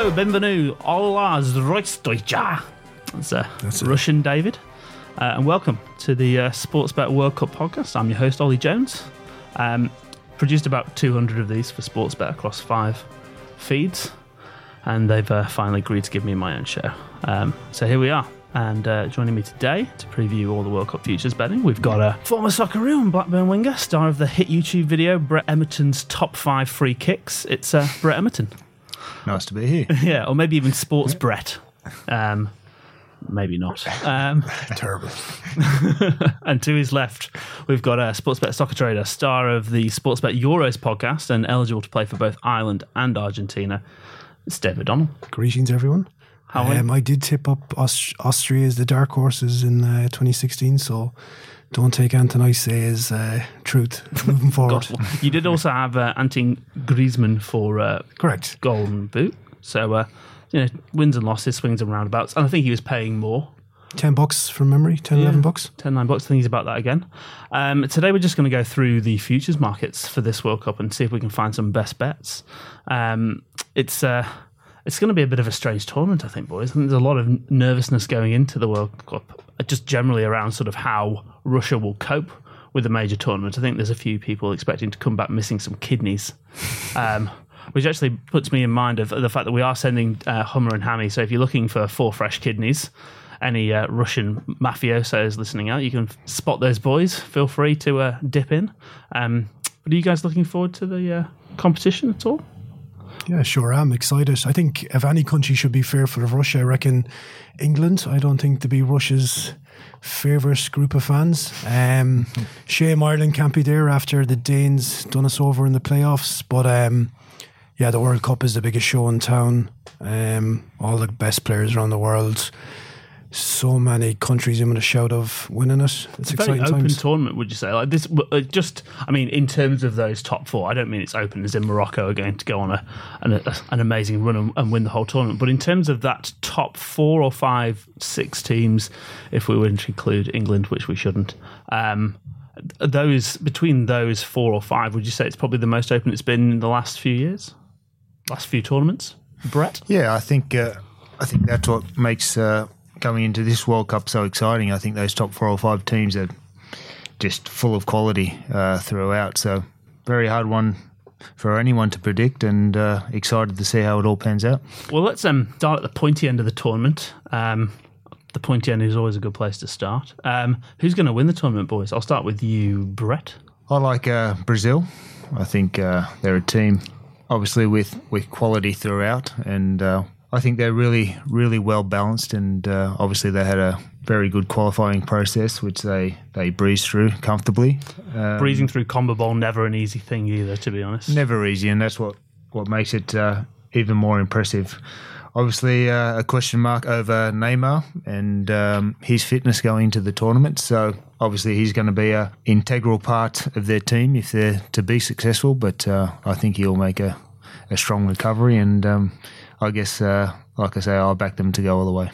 Hello, bienvenue, hola, zdravstvuyte. That's, uh, That's. Russian David. Uh, and welcome to the uh, Sportsbet World Cup podcast. I'm your host, Oli Jones. Um, produced about 200 of these for Sportsbet across five feeds. And they've uh, finally agreed to give me my own show. Um, so here we are. And uh, joining me today to preview all the World Cup futures betting, we've got a former Socceroo and Blackburn winger, star of the hit YouTube video Brett Emerton's top five free kicks. It's uh, Brett Emerton. Nice to be here. Yeah, or maybe even Sports Brett. Um, maybe not. Um, Terrible. and to his left, we've got a Sportsbet soccer trader, star of the Sportsbet Euros podcast, and eligible to play for both Ireland and Argentina. It's David. Greetings, everyone. How are you? Um, I did tip up Aust- Austria as the dark horses in uh, 2016, so don't take anything I say as uh, truth moving forward. You did also have uh, Antin Griezmann for uh, Correct. Golden Boot. So, uh, you know, wins and losses, swings and roundabouts. And I think he was paying more 10 bucks from memory, 10, 11 bucks. 10 9 bucks. I think he's about that again. Um, today, we're just going to go through the futures markets for this World Cup and see if we can find some best bets. Um, it's uh, it's going to be a bit of a strange tournament, I think, boys. I think there's a lot of nervousness going into the World Cup, uh, just generally around sort of how Russia will cope with a major tournament. I think there's a few people expecting to come back missing some kidneys. Um, which actually puts me in mind of the fact that we are sending uh, Hummer and Hammy. So if you're looking for four fresh kidneys, any uh, Russian mafiosos listening out, you can spot those boys. Feel free to uh, dip in. Um, but are you guys looking forward to the uh, competition at all? Yeah, sure I'm excited. I think if any country should be fearful of Russia, I reckon England. I don't think to be Russia's favourite group of fans. Um, shame Ireland can't be there after the Danes done us over in the playoffs. But um, yeah, the World Cup is the biggest show in town. Um, all the best players around the world. So many countries in with a shout of winning it. It's, Very exciting open times. tournament, would you say? Like this, uh, just I mean, in terms of those top four, I don't mean it's open as in Morocco are going to go on a an, a, an amazing run and, and win the whole tournament. But in terms of that top four or five, six teams, if we were to include England, which we shouldn't, um, those between those four or five, would you say it's probably the most open it's been in the last few years, last few tournaments? Brett, Yeah, I think uh, I think that's what makes uh, coming into this World Cup so exciting. I think those top four or five teams are just full of quality uh, throughout. So very hard one for anyone to predict, and uh, excited to see how it all pans out. Well, let's um, start at the pointy end of the tournament. Um, the pointy end is always a good place to start. Um, who's going to win the tournament, boys? I'll start with you, Brett. I like uh, Brazil. I think uh, they're a team, obviously with with quality throughout, and uh, I think they're really really well balanced. And uh, obviously they had a very good qualifying process, which they they breezed through comfortably. Um, Breezing through CONMEBOL, never an easy thing either, to be honest. never easy, and that's what what makes it uh, even more impressive. Obviously, uh, a question mark over Neymar and um, his fitness going into the tournament. So obviously, he's going to be a integral part of their team if they're to be successful. But uh, I think he'll make a, a strong recovery, and um, I guess, uh, like I say, I'll back them to go all the way.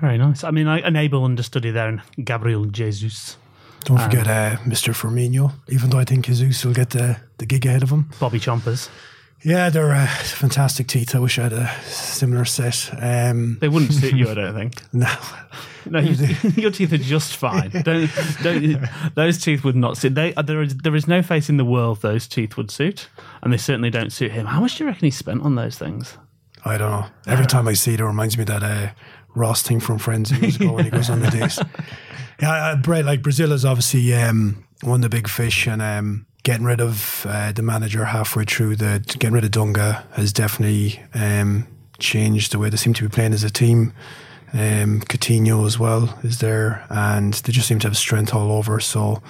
Very nice. I mean, I, an able understudy there, and Gabriel Jesus, Don't forget uh, Mr. Firmino, even though I think Jesus will get the, the gig ahead of him. Bobby Chompers. Yeah, they're uh, fantastic teeth. I wish I had a similar set. Um, They wouldn't suit you, I don't think. no, No, you, your teeth are just fine. Don't, don't, those teeth would not suit. They, there, is, there is no face in the world those teeth would suit, and they certainly don't suit him. How much do you reckon he spent on those things? I don't know. Every time I see it, it reminds me of that uh, Ross thing from Friends years ago when he goes on the dates. Yeah, uh, like Brazil is obviously um, one of the big fish, and um, getting rid of uh, the manager halfway through the getting rid of Dunga has definitely um, changed the way they seem to be playing as a team. Um, Coutinho as well is there, and they just seem to have strength all over. So,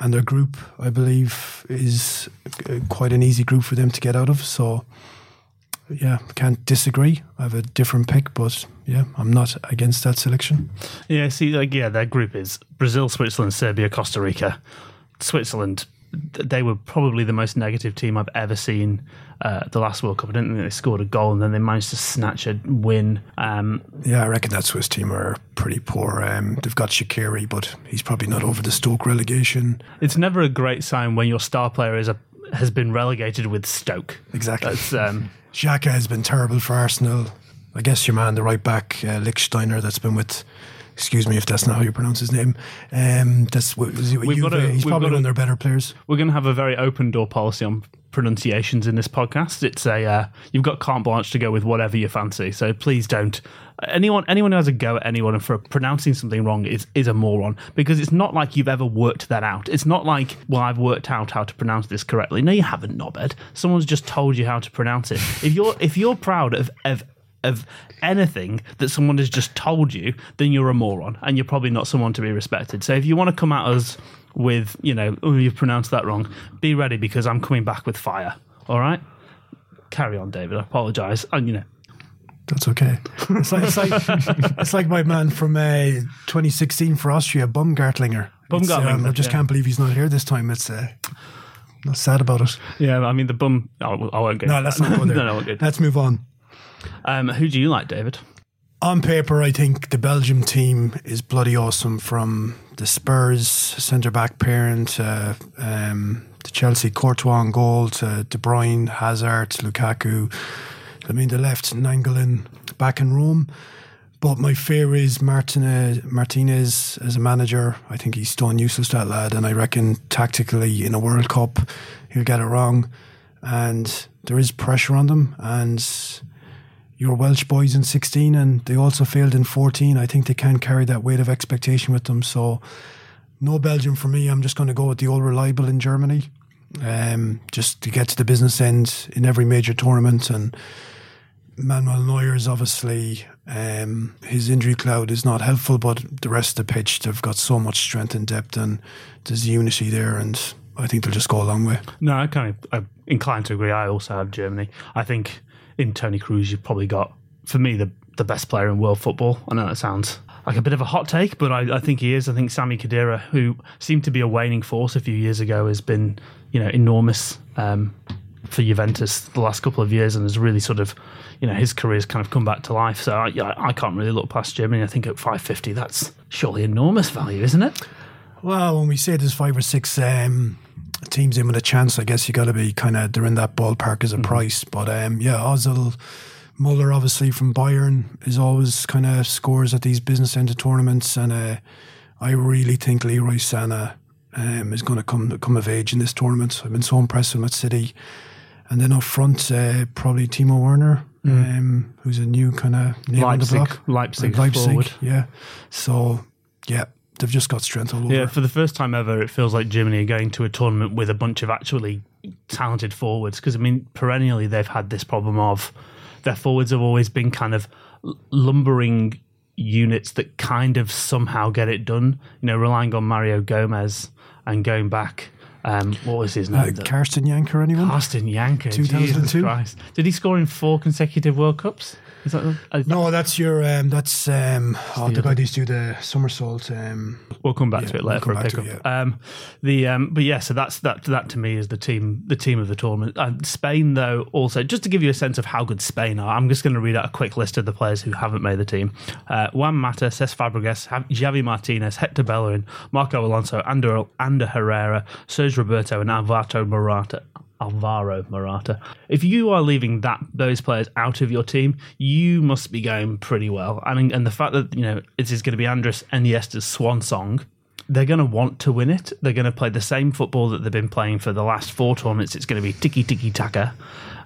and their group, I believe, is uh, quite an easy group for them to get out of. So, yeah, can't disagree. I have a different pick, but yeah, I'm not against that selection. Yeah, see, like, yeah, their group is Brazil, Switzerland, Serbia, Costa Rica. Switzerland, they were probably the most negative team I've ever seen uh, the last World Cup. I didn't think they scored a goal, and then they managed to snatch a win. Um, Yeah, I reckon that Swiss team are pretty poor. Um, they've got Shaqiri, but he's probably not over the Stoke relegation. it's never a great sign when your star player is a has been relegated with Stoke. Exactly. That's um, Xhaka has been terrible for Arsenal. I guess your man, the right back, uh, Lichtsteiner, that's been with. Excuse me if that's not how you pronounce his name. Um, that's what with We've got a- He's we've probably one of their better players. We're going to have a very open door policy on pronunciations in this podcast. It's a uh, you've got carte blanche to go with whatever you fancy. So please don't anyone anyone who has a go at anyone for pronouncing something wrong is is a moron because it's not like you've ever worked that out. It's not like well I've worked out how to pronounce this correctly. No, you haven't, knobhead. Someone's just told you how to pronounce it. If you're if you're proud of of of anything that someone has just told you, then you're a moron and you're probably not someone to be respected. So if you want to come at us with, you know, oh, you've pronounced that wrong, be ready because I'm coming back with fire. All right? Carry on, David. I apologize. And, you know, That's okay. It's like, it's like, it's like my man from uh, 2016 for Austria, Baumgartlinger. It's, um, I just yeah. can't believe he's not here this time. It's uh, not sad about it. yeah, I mean, the bum, I won't I won't go. No, let's not go there. no, no. Let's move on. Um, who do you like, David? On paper, I think the Belgium team is bloody awesome from the Spurs centre back parent, uh, um, the Chelsea Courtois on goal to De Bruyne, Hazard, Lukaku. I mean, the left Nainggolan back in Rome. But my fear is Martinez, Martinez as a manager. I think he's stone useless, that lad. And I reckon tactically in a World Cup, he'll get it wrong. And there is pressure on them. And your Welsh boys in 16 and they also failed in 14. I think they can carry that weight of expectation with them. So, no Belgium for me. I'm just going to go with the old reliable in Germany. Um, just to get to the business end in every major tournament. And Manuel Neuer is obviously, um, his injury cloud is not helpful, but the rest of the pitch, they've got so much strength and depth and there's unity there. And I think they'll just go a long way. No, I kind of I'm inclined to agree. I also have Germany. I think in Toni Kroos, you've probably got, for me, the the best player in world football. I know that sounds like a bit of a hot take, but I, I think he is. I think Sami Khedira, who seemed to be a waning force a few years ago, has been you know enormous um, for Juventus the last couple of years, and has really sort of you know his career's kind of come back to life. So I, I can't really look past Germany. I think at 550, that's surely enormous value, isn't it? Well, when we say there's five or six um, teams in with a chance, I guess you got to be kind of they're in that ballpark as a price. But um, yeah, Ozil, Muller, obviously from Bayern, is always kind of scores at these business end of tournaments, and uh, I really think Leroy Sané um, is going to come come of age in this tournament. I've been so impressed with him at City, and then up front, uh, probably Timo Werner. Um, who's a new kind of name Leipzig- on the block? Leipzig Leipzig, forward. yeah. So yeah, they've just got strength all over. Yeah, for the first time ever, it feels like Germany are going to a tournament with a bunch of actually talented forwards. Because I mean, perennially they've had this problem of their forwards have always been kind of lumbering units that kind of somehow get it done. You know, relying on Mario Gomez and going back. Um, what was his Uh, name? The- Carsten Jancker, anyone? Austin Jancker. 2002? Jesus Christ. Did he score in four consecutive World Cups? Is that, I- No, that's your. Um, that's um, oh, the the guy that used to do the somersault. Um, We'll come back Yeah, to it we'll later for a pickup. it, Um, the um, but yeah, so that's that. That to me is the team, the team of the tournament. Uh, Spain, though, also just to give you a sense of how good Spain are, I'm just going to read out a quick list of the players who haven't made the team: uh, Juan Mata, Cesc Fabregas, Ha- Javi Martinez, Hector Bellerin, Marco Alonso, Ander, Ander Herrera, Sergi Roberto, and Alvaro Morata. Alvaro Morata. If you are leaving that those players out of your team, you must be going pretty well. And and the fact that you know it is going to be Andres Iniesta's swan song, they're going to want to win it. They're going to play the same football that they've been playing for the last four tournaments. It's going to be tiki tiki taka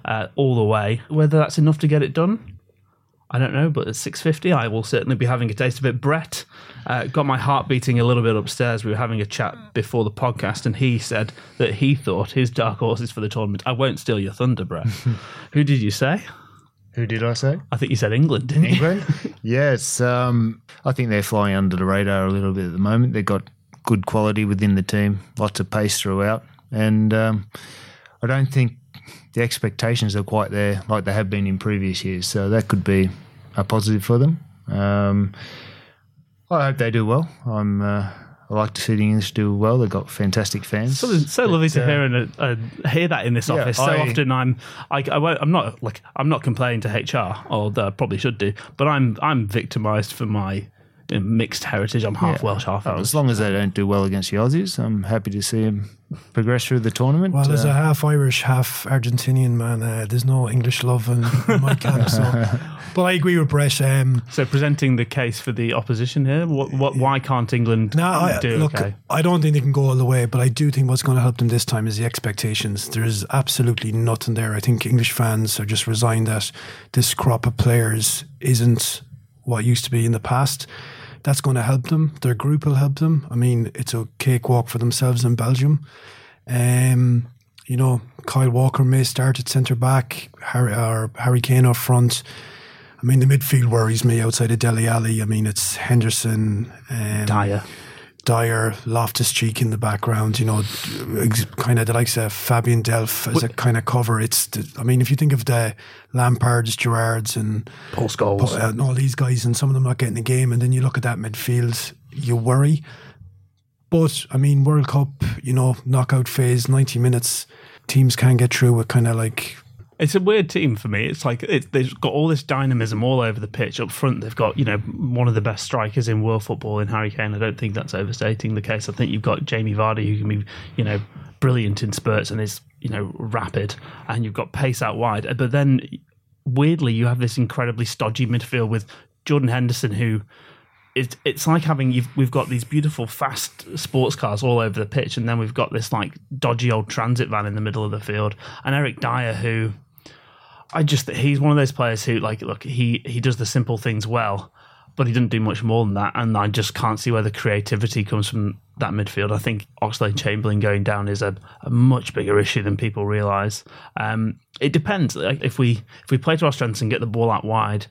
uh, all the way. Whether that's enough to get it done, I don't know. But at six fifty, I will certainly be having a taste of it. Brett uh, got my heart beating a little bit upstairs. We were having a chat before the podcast, and he said that he thought his dark horses for the tournament. I won't steal your thunder, Brett. Who did you say? Who did I say? I think you said England, didn't you? England? yes. Um, I think they're flying under the radar a little bit at the moment. They've got good quality within the team, lots of pace throughout. And um, I don't think the expectations are quite there like they have been in previous years. So that could be a positive for them. Um, I hope they do well. I'm. Uh, I like to see the English do well. They've got fantastic fans. So, so lovely to uh, hear and uh, uh, hear that in this Yeah, office. So I- often I'm, I, I won't, I'm not like I'm not complaining to HR, although I probably should do. But I'm I'm victimised for my mixed heritage. I'm half Welsh, half Oh, English. as long as they don't do well against the Aussies, I'm happy to see them progress through the tournament. Well, as Uh, a half Irish, half Argentinian man, uh, there's no English love in, in my camp. So, but I agree with Brett. Um, So presenting the case for the opposition here, what, what why can't England no, I, do look, okay? I don't think they can go all the way, but I do think what's going to help them this time is the expectations. There's absolutely nothing there. I think English fans are just resigned that this crop of players isn't what used to be in the past. That's going to help them. Their group will help them. I mean, it's a cakewalk for themselves in Belgium. Um, you know, Kyle Walker may start at centre back, Harry, or Harry Kane up front. I mean, the midfield worries me outside of Dele Alli. I mean, it's Henderson, um, Dier. Dier, Loftus Cheek in the background, you know, kind of the likes of Fabian Delph as a kind of cover. It's, the, I mean, if you think of the Lampards, Gerrards, and Paul Scholes. uh, and all these guys, and some of them not getting a game, and then you look at that midfield, you worry. But I mean, World Cup, you know, knockout phase, ninety minutes, teams can get through with kind of like It's a weird team for me. It's like it, they've got all this dynamism all over the pitch. Up front, they've got you know one of the best strikers in world football in Harry Kane. I don't think that's overstating the case. I think you've got Jamie Vardy who can be you know brilliant in spurts and is you know rapid, and you've got pace out wide. But then weirdly, you have this incredibly stodgy midfield with Jordan Henderson who. It, it's like having we've got these beautiful fast sports cars all over the pitch, and then we've got this like dodgy old transit van in the middle of the field, and Eric Dier who I just he's one of those players who like look he he does the simple things well, but he doesn't do much more than that, and I just can't see where the creativity comes from that midfield. I think Oxlade Chamberlain going down is a, a much bigger issue than people realise. Um, it depends. Like if we if we play to our strengths and get the ball out wide,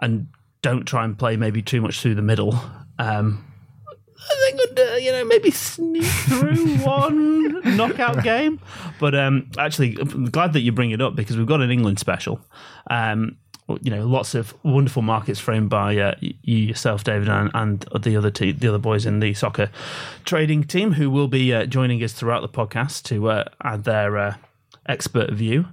and don't try and play maybe too much through the middle. Um, I think you know maybe sneak through one knockout game. But um, actually, I'm glad that you bring it up because we've got an England special. Um, you know, lots of wonderful markets framed by uh, you yourself, David, and, and the other te- the other boys in the soccer trading team who will be uh, joining us throughout the podcast to uh, add their uh, expert view.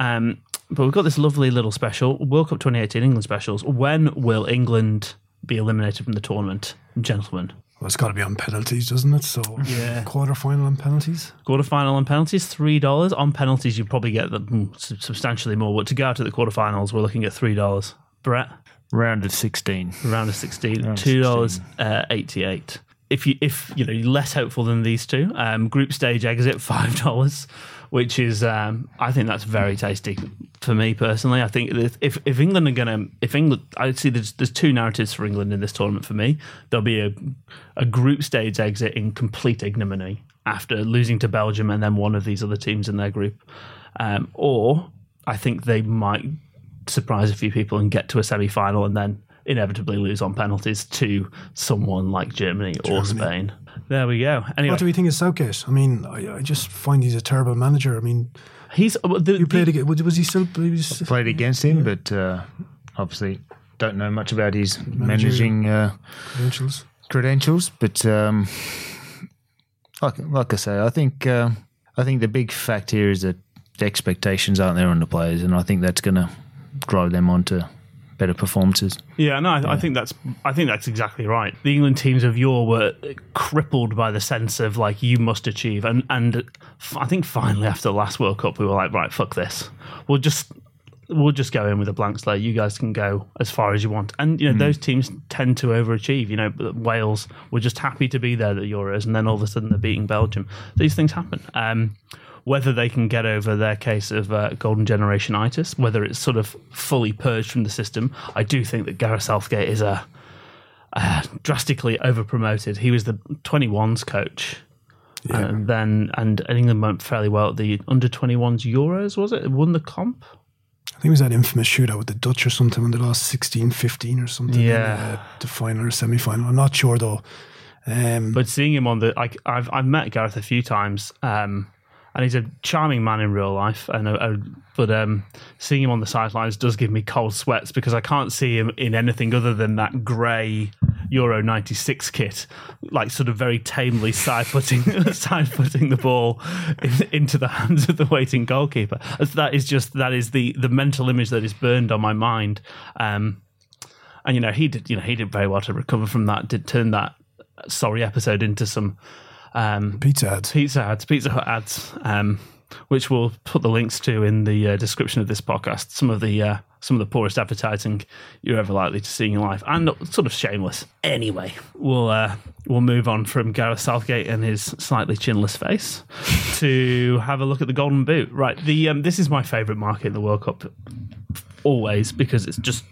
Um, but we've got this lovely little special World Cup 2018 England specials. When will England be eliminated from the tournament, gentlemen? Well, it's got to be on penalties, doesn't it? So Yeah. quarter final on penalties. Quarterfinal on penalties, three dollars. On penalties, you probably get them mm, substantially more. But to go out to the quarterfinals, we're looking at three dollars. Brett, round of 16. round of sixteen, Round two dollars uh, eighty-eight. If you if you know you're less hopeful than these two, um, group stage exit five dollars, which is um, I think that's very tasty for me personally. I think if if, England are gonna if England I see there's there's two narratives for England in this tournament for me. There'll be a a group stage exit in complete ignominy after losing to Belgium and then one of these other teams in their group, um, or I think they might surprise a few people and get to a semi final and then inevitably lose on penalties to someone like Germany, or Spain. There we go. Anyway, What do we think of Southgate? I mean, I, I just find he's a terrible manager. I mean, he's uh, the, you played again. Was was he still? He was, Played against him, but uh, obviously don't know much about his managing uh, credentials. credentials. But um, like, like I say, I think uh, I think the big fact here is that the expectations aren't there on the players, and I think that's going to drive them on to better performances. Yeah, no, I, I think that's I think that's exactly right. The England teams of yore were crippled by the sense of like you must achieve, and and f- I think finally after the last World Cup we were like, right, fuck this, we'll just we'll just go in with a blank slate. You guys can go as far as you want, and you know those teams tend to overachieve. You know, Wales were just happy to be there at the Euros, and then all of a sudden they're beating Belgium. These things happen. Um, whether they can get over their case of uh, golden generation itis, whether it's sort of fully purged from the system, I do think that Gareth Southgate is a, uh, drastically over promoted. He was the 21s coach. And then, and England went fairly well at the under 21s Euros, was it? It won the comp? I think it was that infamous shootout with the Dutch or something when the last 16 15 or something. Yeah. In, uh, the final or semi final. I'm not sure though. Um, But seeing him on the, like, I've I've met Gareth a few times, um, and he's a charming man in real life. And uh, uh, but um, seeing him on the sidelines does give me cold sweats because I can't see him in anything other than that grey Euro '96 kit, like sort of very tamely side putting side putting the ball in, into the hands of the waiting goalkeeper. That is just that is the the mental image that is burned on my mind. Um, and you know he did you know he did very well to recover from that. Did turn that sorry episode into some um, Pizza ads. Pizza ads, Pizza Hut ads, um, which we'll put the links to in the uh, description of this podcast. Some of the uh, some of the poorest advertising you're ever likely to see in your life, and sort of shameless. Anyway, we'll uh, we'll move on from Gareth Southgate and his slightly chinless face to have a look at the Golden Boot. Right, the um, this is my favourite market in the World Cup, always because it's just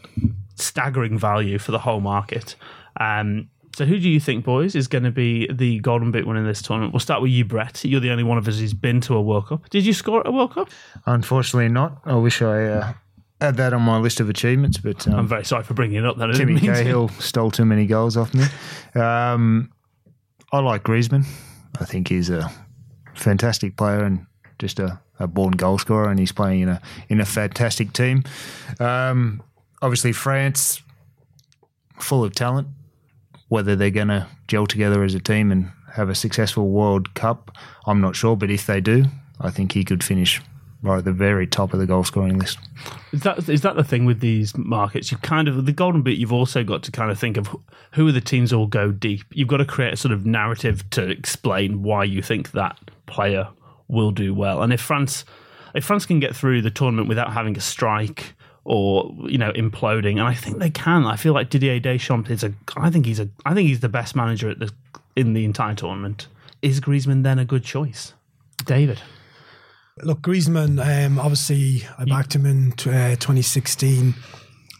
staggering value for the whole market. Um, so, who do you think, boys, is going to be the Golden Boot winner in this tournament? We'll start with you, Brett. You're the only one of us who's been to a World Cup. Did you score at a World Cup? Unfortunately, not. I wish I uh, had that on my list of achievements, but um, I'm very sorry for bringing it up. That Timmy mean to. Cahill stole too many goals off me. Um, I like Griezmann. I think he's a fantastic player and just a, a born goal scorer, and he's playing in a in a fantastic team. Um, obviously, France, full of talent. Whether they're going to gel together as a team and have a successful World Cup, I'm not sure. But if they do, I think he could finish right at the very top of the goal scoring list. Is that is that the thing with these markets? You kind of the golden boot. You've also got to kind of think of who- are the teams will go deep. You've got to create a sort of narrative to explain why you think that player will do well. And if France, if France can get through the tournament without having a strike or you know imploding, and I think they can. I feel like Didier Deschamps is a. I think he's a. I think he's the best manager at the in the entire tournament. Is Griezmann then a good choice, David? Look, Griezmann, um, obviously, I backed him in uh, 2016.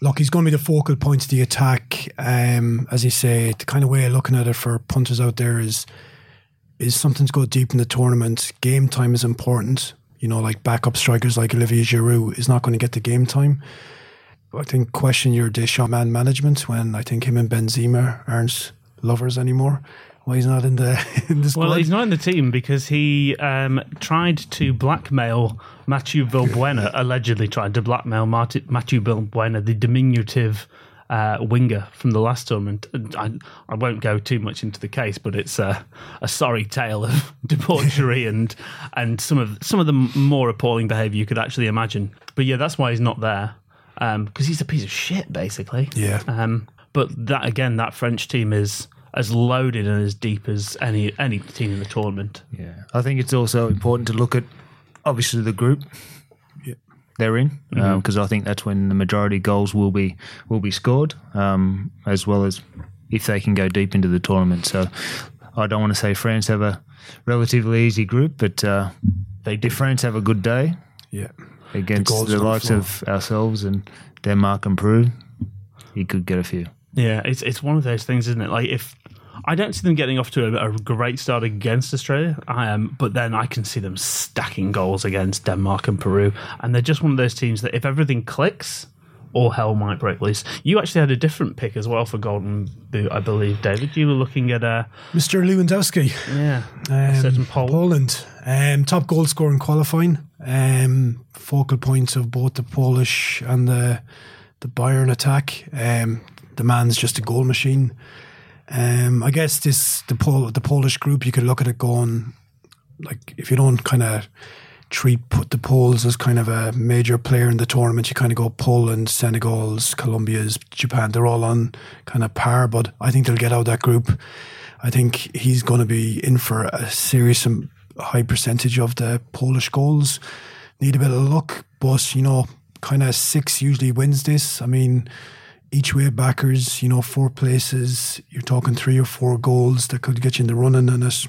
Look, he's going to be the focal point of the attack. Um, as you say, the kind of way of looking at it for punters out there is is something to go deep in the tournament. Game time is important. You know, like backup strikers like Olivier Giroud is not going to get the game time. I think question your Deschamps man management when I think him and Benzema aren't lovers anymore. Why he's not in the in? Well, he's not in the team because he um, tried to blackmail Mathieu Valbuena, allegedly tried to blackmail Mathieu Valbuena, the diminutive uh, winger from the last tournament. And I, I won't go too much into the case, but it's a, a sorry tale of debauchery and and some of some of the more appalling behaviour you could actually imagine. But yeah, that's why he's not there because he's a piece of shit, basically. Yeah. Um, but that again, that French team is as loaded and as deep as any any team in the tournament. Yeah, I think it's also important to look at obviously the group they're in because I think that's when the majority goals will be will be scored, um, as well as if they can go deep into the tournament. So I don't want to say France have a relatively easy group, but uh, They do. if France have a good day yeah. against the, the likes of ourselves and Denmark and Peru, he could get a few. Yeah, it's it's one of those things, isn't it? Like if I don't see them getting off to a, a great start against Australia, I am, but then I can see them stacking goals against Denmark and Peru, and they're just one of those teams that if everything clicks, all hell might break loose. You actually had a different pick as well for Golden Boot, I believe, David. You were looking at a Mr. Lewandowski. yeah, Um, certain poll. Poland. Um, top goal scorer in qualifying. Um, focal points of both the Polish and the the Bayern attack. Um, the man's just a goal machine. Um, I guess this the Pol- the Polish group. You could look at it going like if you don't kind of treat put the Poles as kind of a major player in the tournament, you kind of go Poland, Senegal's, Colombia's, Japan. They're all on kind of par, but I think they'll get out of that group. I think he's going to be in for a serious and high percentage of the Polish goals. Need a bit of luck, but you know, kind of six usually wins this. I mean, each way backers, you know, four places. You're talking three or four goals that could get you in the running, and it's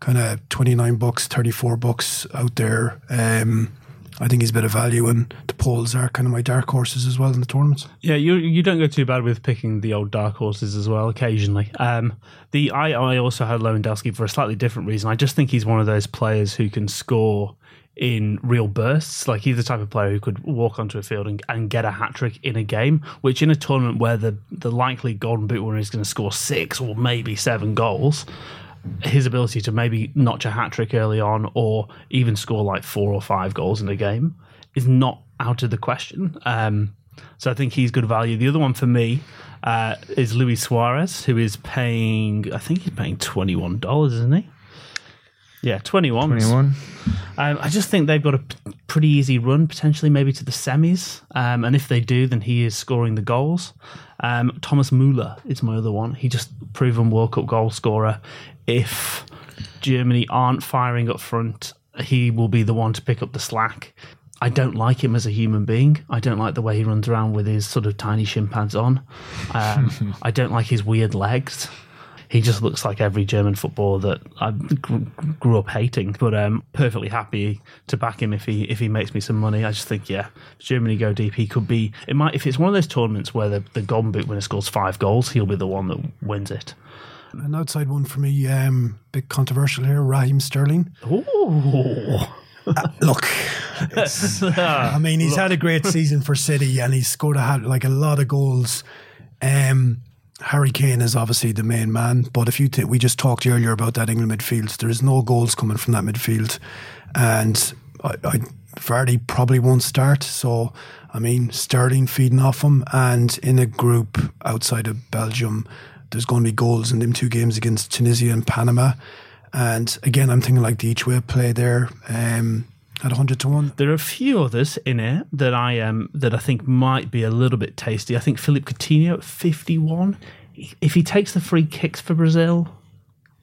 kind of 29 bucks, 34 bucks out there. Um, I think he's a bit of value, and the Poles are kind of my dark horses as well in the tournament. Yeah, you you don't go too bad with picking the old dark horses as well. Occasionally, um, the I I also had Lewandowski for a slightly different reason. I just think he's one of those players who can score in real bursts. Like he's the type of player who could walk onto a field and, and get a hat trick in a game. Which in a tournament where the the likely Golden Boot winner is going to score six or maybe seven goals. His ability to maybe notch a hat trick early on, or even score like four or five goals in a game, is not out of the question. Um, so I think he's good value. The other one for me uh, is Luis Suarez, who is paying, I think he's paying $21, isn't he? Yeah, 21. 21. Um, I just think they've got a p- pretty easy run, potentially maybe to the semis. Um, and if they do, then he is scoring the goals. Um, Thomas Muller is my other one. He just proven World Cup goal scorer. If Germany aren't firing up front, he will be the one to pick up the slack. I don't like him as a human being. I don't like the way he runs around with his sort of tiny shin pads on. Um, I don't like his weird legs. He just looks like every German footballer that I grew up hating. But um, perfectly happy to back him if he if he makes me some money. I just think yeah, if Germany go deep. He could be. It might if it's one of those tournaments where the the Golden Boot winner scores five goals, he'll be the one that wins it. An outside one for me, um, bit controversial here, Raheem Sterling. Ooh. Look, I mean, he's had a great season for City and he's scored a, like a lot of goals. Um, Harry Kane is obviously the main man, but if you t- we just talked earlier about that England midfield, there is no goals coming from that midfield, and I, I Vardy probably won't start. So, I mean, Sterling feeding off him, and in a group outside of Belgium, there's going to be goals in them two games against Tunisia and Panama. And again, I'm thinking like the each way play there um, at 100 to 1. There are a few others in it that I um that I think might be a little bit tasty. I think Philippe Coutinho at fifty one. If he takes the free kicks for Brazil,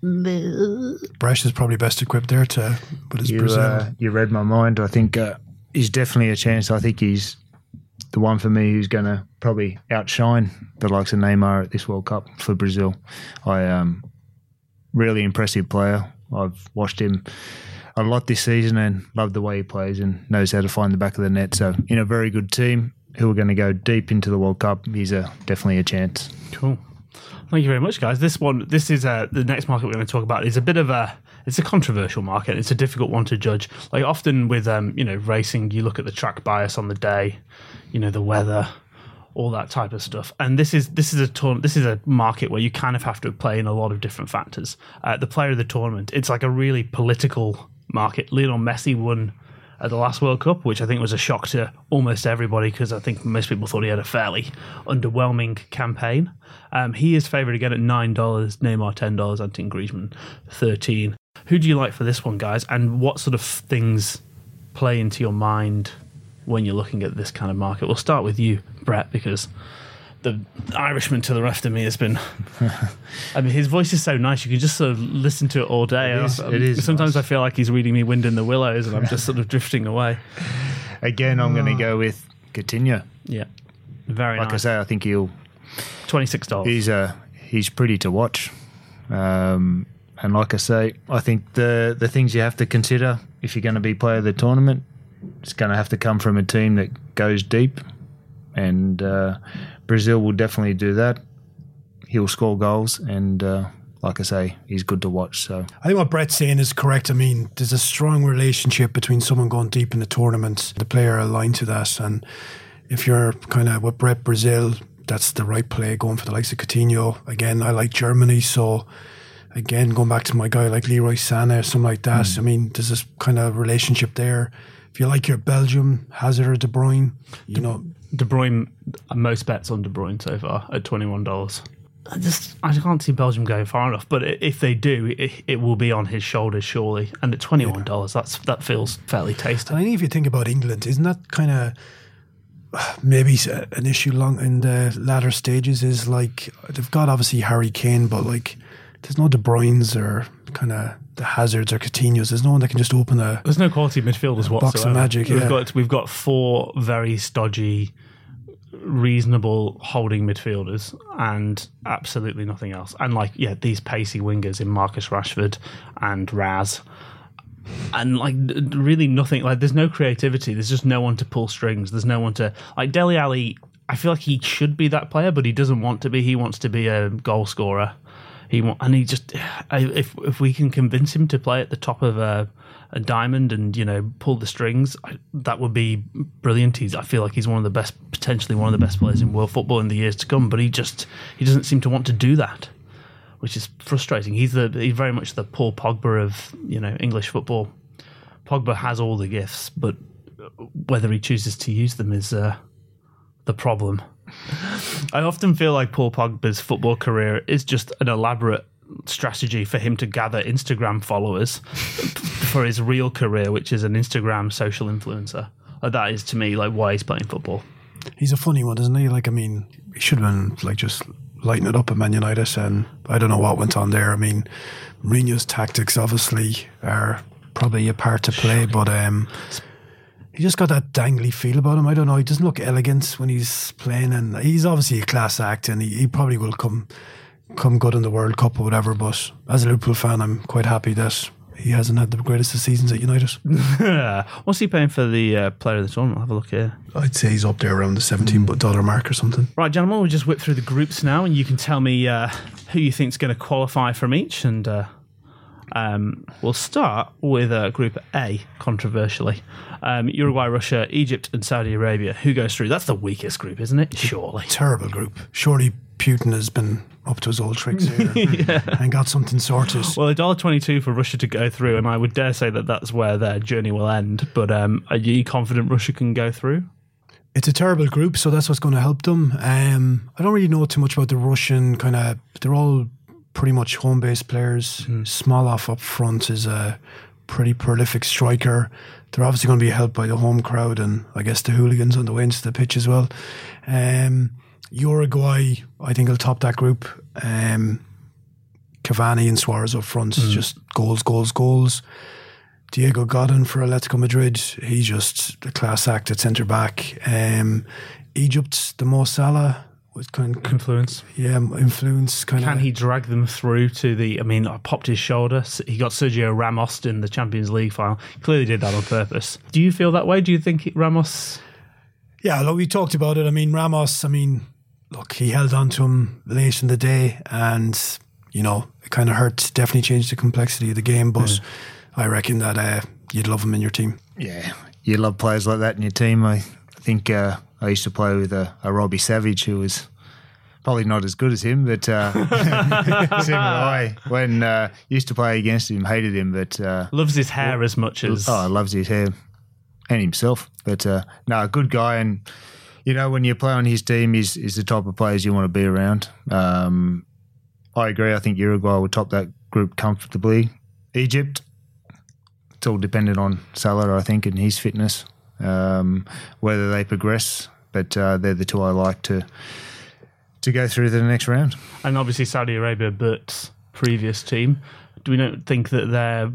Bresh is probably best equipped there to put his You, Brazil. uh, you read my mind. I think uh, he's definitely a chance. I think he's the one for me who's going to probably outshine the likes of Neymar at this World Cup for Brazil. I um, really impressive player. I've watched him a lot this season and love the way he plays and knows how to find the back of the net. So in a very good team who are going to go deep into the World Cup, he's a definitely a chance. Cool. Thank you very much, guys. This one, this is uh, the next market we're going to talk about. is a bit of a, it's a controversial market. It's a difficult one to judge. Like often with, um, you know, racing, you look at the track bias on the day, you know, the weather, all that type of stuff. And this is this is a tour- this is a market where you kind of have to play in a lot of different factors. Uh, the player of the tournament, it's like a really political market. Lionel Messi won at the last World Cup, which I think was a shock to almost everybody because I think most people thought he had a fairly underwhelming campaign. Um, he is favoured again at nine dollars, Neymar ten dollars, Anton Griezmann thirteen. Who do you like for this one, guys? And what sort of things play into your mind when you're looking at this kind of market? We'll start with you, Brett, because the Irishman to the left of me has been. I mean, his voice is so nice; you can just sort of listen to it all day. It is- it is Sometimes nice. I feel like he's reading me "Wind in the Willows," and I'm just sort of drifting away. Again, I'm going to go with Coutinho. Yeah, very Like I say, I think he'll Twenty six dollars. he's uh, he's pretty to watch. Um, and like I say, I think the the things you have to consider if you're going to be player of the tournament, it's going to have to come from a team that goes deep, and uh, Brazil will definitely do that. He'll score goals, and uh, like I say, he's good to watch. So I think what Brett's saying is correct. I mean, there's a strong relationship between someone going deep in the tournament, the player aligned to that. And if you're kind of with Brett Brazil, that's the right play going for the likes of Coutinho. Again, I like Germany. So, again, going back to my guy like Leroy Sané or something like that, I mean, there's this kind of relationship there. If you like your Belgium, Hazard or De Bruyne, you know, De Bruyne, most bets on De Bruyne so far at twenty one dollars. I just I can't see Belgium going far enough, but if they do, it, it will be on his shoulders surely. And at twenty one dollars, that's that feels fairly tasty. I mean, if you think about England, isn't that kind of maybe an issue long in the latter stages? Is like they've got obviously Harry Kane, but like there's no De Bruyne's or kind of the Hazards or Coutinho's. There's no one that can just open a. There's no quality midfielders whatsoever. Box of magic, we've yeah. got we've got four very stodgy, reasonable holding midfielders, and absolutely nothing else. And like yeah, these pacey wingers in Marcus Rashford and Raz. And like really nothing like there's no creativity. There's just no one to pull strings. There's no one to like Dele Alli. I feel like he should be that player, but he doesn't want to be. He wants to be a goal scorer. He want, and he just if if we can convince him to play at the top of a, a diamond and you know pull the strings, I, that would be brilliant. He's I feel like he's one of the best, potentially one of the best players in world football in the years to come. But he just he doesn't seem to want to do that, which is frustrating. He's the he's very much the Paul Pogba of you know English football. Pogba has all the gifts, but whether he chooses to use them is uh, the problem. I often feel like Paul Pogba's football career is just an elaborate strategy for him to gather Instagram followers for his real career, which is an Instagram social influencer. Like that is to me like why he's playing football. He's a funny one, isn't he? Like, I mean, he should have been like just lighting it up at Man United, and I don't know what went on there. I mean, Mourinho's tactics obviously are probably a part to play, but um, he just got that dangly feel about him. I don't know. He doesn't look elegant when he's playing, and he's obviously a class act, and he, he probably will come come good in the World Cup or whatever. But as a Liverpool fan, I'm quite happy that he hasn't had the greatest of seasons at United. What's he paying for the uh, player of the tournament? I'll have a look here. I'd say he's up there around the seventeen dollar mark or something. Right, gentlemen, we'll just whip through the groups now, and you can tell me uh, who you think's going to qualify from each. And uh, um, we'll start with uh, Group A, controversially. Um, Uruguay, Russia, Egypt, and Saudi Arabia. Who goes through? That's the weakest group, isn't it? Surely. Terrible group. Surely Putin has been up to his old tricks here and got something sorted. Well, a dollar twenty-two for Russia to go through, and I would dare say that that's where their journey will end. But um, are you confident Russia can go through? It's a terrible group, so that's what's going to help them. Um, I don't really know too much about the Russian kind of. They're all pretty much home-based players. Smolov up front is a pretty prolific striker. They're obviously going to be helped by the home crowd and I guess the hooligans on the way into the pitch as well. Um, Uruguay, I think, will top that group. Um, Cavani and Suarez up front, just goals, goals, goals. Diego Godin for Atletico Madrid, he's just a class act at centre back. Um, Egypt, the Mo Salah was kind of, Influence. yeah, influence kind Can of. he drag them through to the? I mean, I popped his shoulder. He got Sergio Ramos in the Champions League final. Clearly did that on purpose. Do you feel that way? Do you think Ramos? Yeah, look, we talked about it. I mean, Ramos, I mean, look, he held on to him late in the day and, you know, it kind of hurt, definitely changed the complexity of the game, but I reckon that uh, you'd love him in your team. Yeah, you love players like that in your team. I think uh, I used to play with a, a Robbie Savage who was probably not as good as him, but uh, similar way. When uh, used to play against him, hated him, but uh, Loves his hair as much as. oh, loves his hair and himself. But uh, no, a good guy, and you know when you play on his team, he's is the type of players you want to be around. Um, I agree. I think Uruguay will top that group comfortably. Egypt, it's all dependent on Salah, I think, and his fitness, um, whether they progress. But uh, they're the two I like to to go through the next round. and obviously Saudi Arabia, but previous team. Do we not think that they're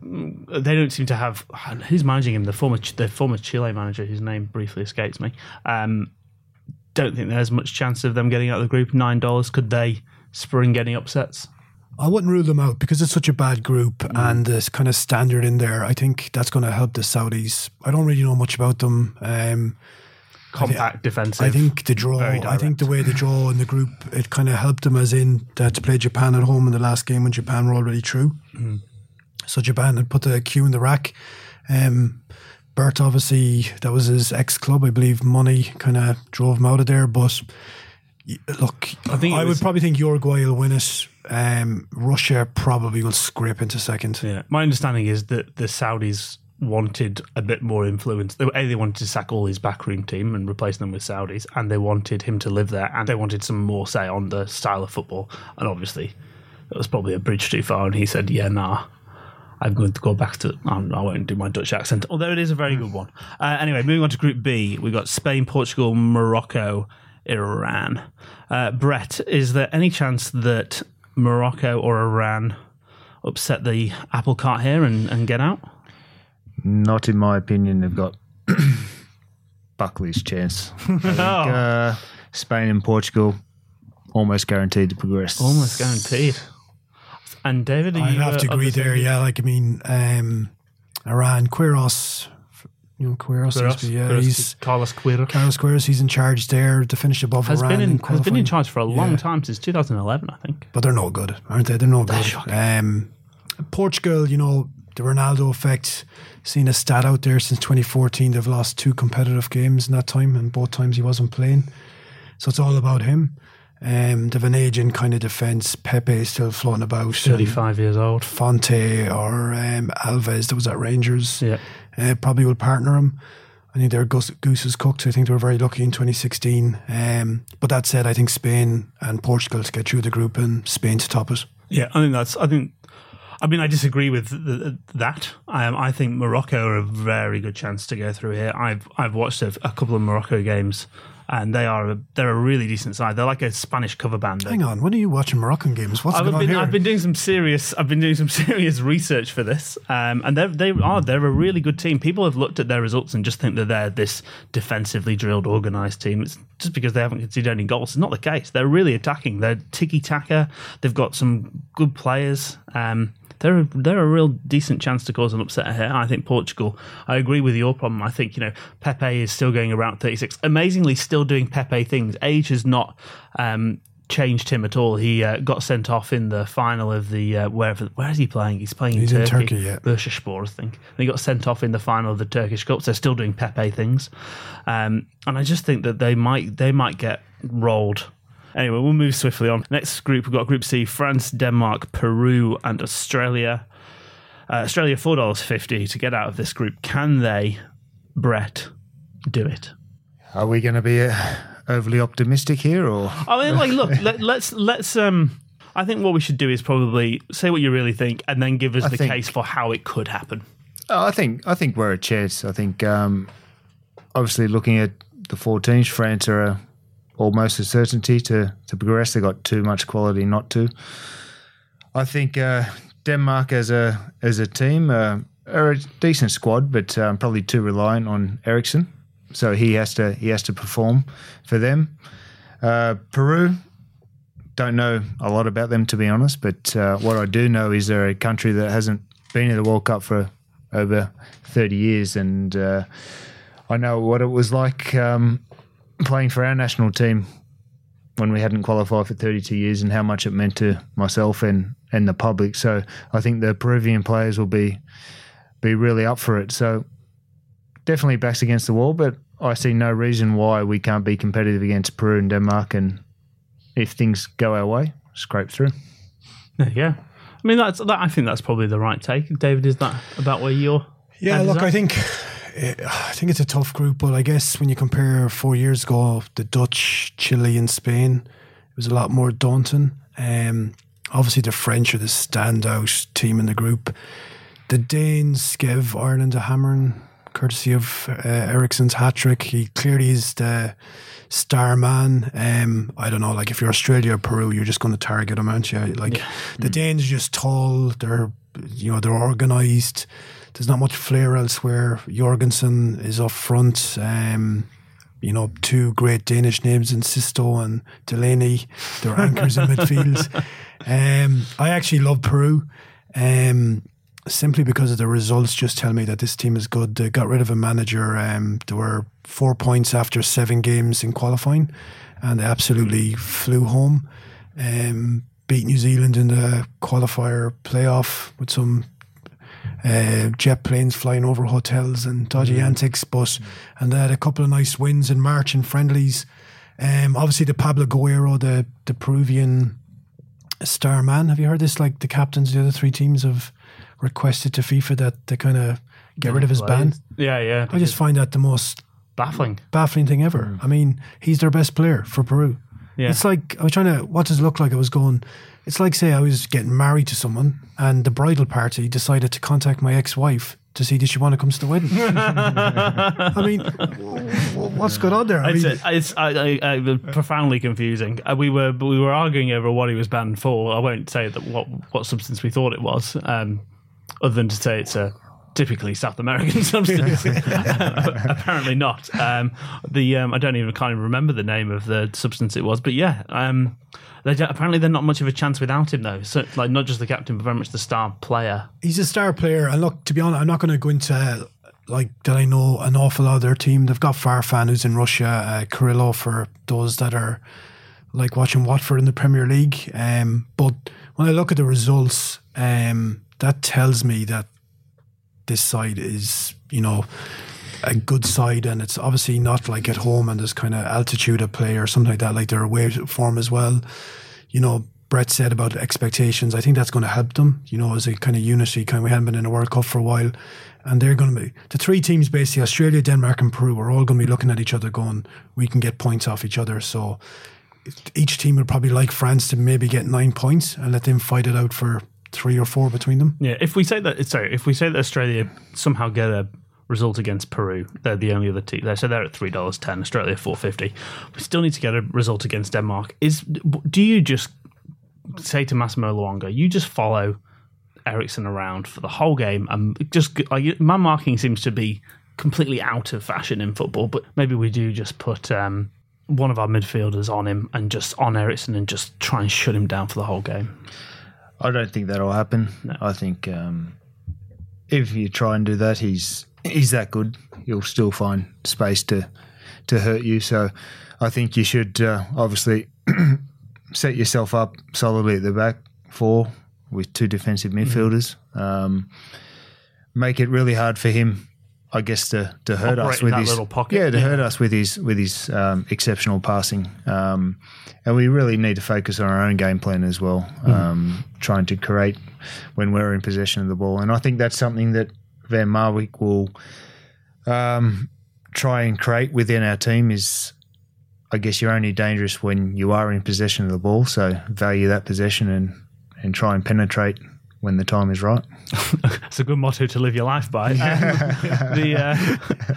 they don't seem to have who's managing him the former the former Chile manager whose name briefly escapes me. Um, don't think there's much chance of them getting out of the group. Nine dollars could they spring any upsets? I wouldn't rule them out because it's such a bad group and this kind of standard in there. I think that's going to help the Saudis. I don't really know much about them. Um, Compact defensive. I think the draw. I think the way the draw in the group it kind of helped them as in that to play Japan at home in the last game when Japan were already through. So Japan had put the cue in the rack. Um, Bert obviously that was his ex club, I believe. Money kind of drove him out of there, but look, I think I would probably think Uruguay will win it. Um, Russia probably will scrape into second. Yeah, my understanding is that the Saudis wanted a bit more influence. They, a, they wanted to sack all his backroom team and replace them with Saudis, and they wanted him to live there, and they wanted some more say on the style of football. And obviously, it was probably a bridge too far. And he said, "Yeah, nah." I'm going to go back to. I won't do my Dutch accent, although it is a very good one. Uh, anyway, moving on to Group B, we've got Spain, Portugal, Morocco, Iran. Uh, Brett, is there any chance that Morocco or Iran upset the apple cart here and, and get out? Not in my opinion. They've got Buckley's chance. I think, uh, Spain and Portugal almost guaranteed to progress. Almost guaranteed. And David, are I'd you, have to of agree there. Yeah, like I mean, um, Iran, Queiroz, you know, Queiroz, seems Queiroz, be- yeah, Queiroz, he's Carlos Queiroz Carlos Queiroz. He's in charge there to finish above has Iran been in in has been in charge for a long Yeah. time since 2011, I think. but they're no good, aren't they? They're no good. Um, Portugal, you know, the Ronaldo effect. Seen a stat out there since 2014. They've lost two competitive games in that time, and both times he wasn't playing. So it's all about him. Um, they've an aging kind of defence. Pepe is still floating about. 35 years old. Fonte or um, Alves that was at Rangers. Yeah. Uh, probably will partner him. I think their goose, is cooked. I think they were very lucky in 2016. Um, but that said, I think Spain and Portugal to get through the group and Spain to top it. Yeah, I think that's. I think. I mean, I disagree with th- that. Um, I think Morocco are a very good chance to go through here. I've I've watched a, a couple of Morocco games and they are a, they're a really decent side. They're like a Spanish cover band. Hang on, when are you watching Moroccan games? What's I've going on been, here? I've been doing some serious I've been doing some serious research for this, um, and they they are they're a really good team. People have looked at their results and just think that they're this defensively drilled, organised team. It's just because they haven't conceded any goals. It's not the case. They're really attacking. They're tiki taka. They've got some good players. Um, they're a, they're a real decent chance to cause an upset here. I think Portugal. I agree with your problem. I think you know Pepe is still going around 36. Amazingly, still doing Pepe things. Age has not um, changed him at all. He uh, got sent off in the final of the uh, wherever where is he playing? He's playing He's in in Turkey. Turkey, yeah. Bursaspor, I think. And he got sent off in the final of the Turkish Cup. So they're still doing Pepe things, um, and I just think that they might they might get rolled. Anyway, we'll move swiftly on. Next group, we've got Group C: France, Denmark, Peru, and Australia. Uh, Australia four dollars fifty to get out of this group. Can they, Brett, do it? Are we going to be uh, overly optimistic here, or I mean, like, look, let, let's let's. Um, I think what we should do is probably say what you really think, and then give us I the think- case for how it could happen. Oh, I think I think we're a chance. I think um, obviously looking at the four teams, France are a, almost a certainty to to progress. They got too much quality not to. I think uh, Denmark as a as a team uh, are a decent squad, but um, probably too reliant on Eriksen. So he has to he has to perform for them. Uh, Peru, don't know a lot about them to be honest, but uh, what I do know is they're a country that hasn't been in the World Cup for over 30 years, and uh, I know what it was like um, playing for our national team when we hadn't qualified for 32 years, and how much it meant to myself and and the public. So I think the Peruvian players will be be really up for it. So definitely backs against the wall, but I see no reason why we can't be competitive against Peru and Denmark, and if things go our way, scrape through. Yeah, I mean that's that. I think that's probably the right take. David, is that about where you're? Yeah, look. I think I think it's a tough group, but I guess when you compare four years ago, the Dutch, Chile, and Spain, it was a lot more daunting. Um, obviously, the French are the standout team in the group. The Danes gave Ireland a hammering, courtesy of uh, Eriksen's hat trick. He clearly is the star man. Um, I don't know, like if you're Australia or Peru, you're just going to target them, aren't you? Like the Danes are just tall. They're you know they're organised. There's not much flair elsewhere. Jorgensen is up front. Um, you know, two great Danish names in Sisto and Delaney. They're anchors in midfield. Um, I actually love Peru. Um, simply because of the results just tell me that this team is good. They got rid of a manager. Um, there were four points after seven games in qualifying, and they absolutely flew home. Um, beat New Zealand in the qualifier playoff with some uh, jet planes flying over hotels and dodgy antics. But and they had a couple of nice wins in March and friendlies. Um, obviously, the Pablo Guerrero, the the Peruvian star man. Have you heard this? Like the captains, of the other three teams have requested to FIFA that they kind of get rid of his ban. Yeah, yeah. I just find that the most baffling. baffling thing ever. I mean, he's their best player for Peru. Yeah. It's like I was trying to. What does it look like? I was going. It's like say I was getting married to someone, and the bridal party decided to contact my ex-wife to see did she want to come to the wedding. I mean, what's going on there? I It's, mean, it's I, I, I, profoundly confusing. Uh, we were we were arguing over what he was banned for. I won't say that what what substance we thought it was, um, other than to say it's a typically South American substance. Apparently not. Um, the um, I don't even kind of remember the name of the substance it was, but yeah. Um, they apparently they're not much of a chance without him though. So like not just the captain, but very much the star player. he's a star player. And look, to be honest, I'm not going to go into uh, like that. I know an awful lot of their team. They've got Farfan, who's in Russia, uh, Carrillo for those that are like watching Watford in the Premier League. Um, but when I look at the results, um, that tells me that this side is, you know, a good side, and it's obviously not like at home and there's kind of altitude of play or something like that. Like they're away form as well. You know, Brett said about expectations. I think that's going to help them. You know, as a kind of unity. Kind of, we hadn't been in a World Cup for a while, and they're going to be the three teams basically Australia, Denmark, and Peru are all going to be looking at each other, going, we can get points off each other. So each team would probably like France to maybe get nine points and let them fight it out for three or four between them. Yeah, if we say that sorry, if we say that Australia somehow get a result against Peru. They're the only other team there, so they're at three dollars ten. Australia four fifty. We still need to get a result against Denmark. Is do you just say to Massimo Luongo, you just follow Eriksen around for the whole game and just like man marking seems to be completely out of fashion in football, but maybe we do just put um, one of our midfielders on him and just on Eriksen and just try and shut him down for the whole game. I don't think that'll happen. I think um, if you try and do that, he's he's that good. You'll still find space to to hurt you. So I think you should uh, obviously set yourself up solidly at the back four with two defensive midfielders. Um, make it really hard for him, I guess, to, to hurt Operate us with his little pocket, Yeah, to yeah. hurt us with his with his um, exceptional passing. Um, and we really need to focus on our own game plan as well, um, trying to create when we're in possession of the ball. And I think that's something that Van Marwijk will um, try and create within our team is I guess you're only dangerous when you are in possession of the ball. So value that possession and, and try and penetrate when the time is right. It's a good motto to live your life by. Um, the, uh,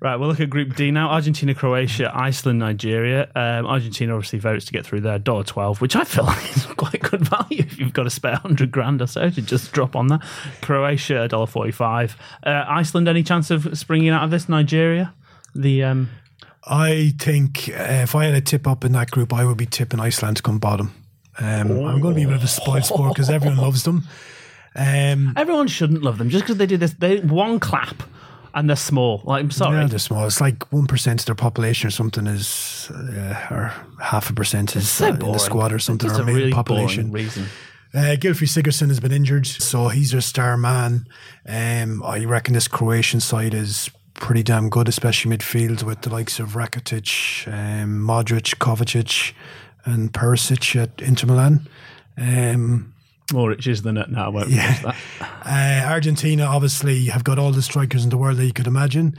right, we'll look at Group D now: Argentina, Croatia, Iceland, Nigeria. Um, Argentina obviously votes to get through there, dollar twelve, which I feel like is quite good value if you've got to spare hundred grand or so to just drop on that. Croatia, dollar forty-five. Uh, Iceland, any chance of springing out of this? Nigeria, the um, I think uh, if I had a tip up in that group, I would be tipping Iceland to come bottom. Um, I'm going to be a bit of a spoiled sport because everyone loves them. Um, everyone shouldn't love them just because they do this. They one clap and they're small. Like I'm sorry. yeah, they're small. It's like one percent of their population or something is, uh, or half a percent is so uh, in the squad or something, It's or a really population. reason. Uh, Gylfi Sigurdsson has been injured, so he's their star man. Um, I reckon this Croatian side is pretty damn good, especially midfield with the likes of Rakitic, um, Modric, Kovacic, and Perisic at Inter Milan. Um, More riches than it. No, I won't Yeah. uh, Argentina obviously have got all the strikers in the world that you could imagine,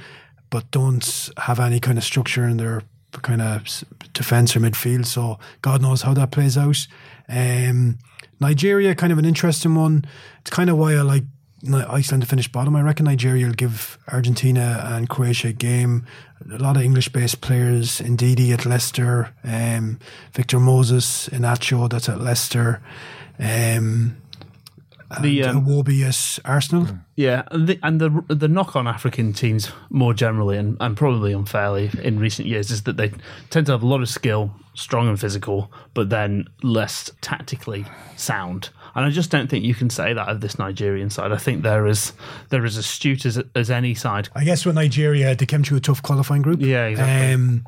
but don't have any kind of structure in their kind of defense or midfield. So God knows how that plays out. Um, Nigeria, kind of an interesting one. It's kind of why I like Iceland to finish bottom. I reckon Nigeria will give Argentina and Croatia a game. A lot of English-based players, Ndidi at Leicester, um, Victor Moses, Iheanacho that's at Leicester. Um, The, um, Iwobi at Arsenal. Yeah, and the, and the the knock on African teams more generally, and, and probably unfairly in recent years, is that they tend to have a lot of skill, strong and physical, but then less tactically sound. And I just don't think you can say that of this Nigerian side. I think they're as they're as astute as as any side. I guess with Nigeria, they came through a tough qualifying group. Yeah, exactly. Um,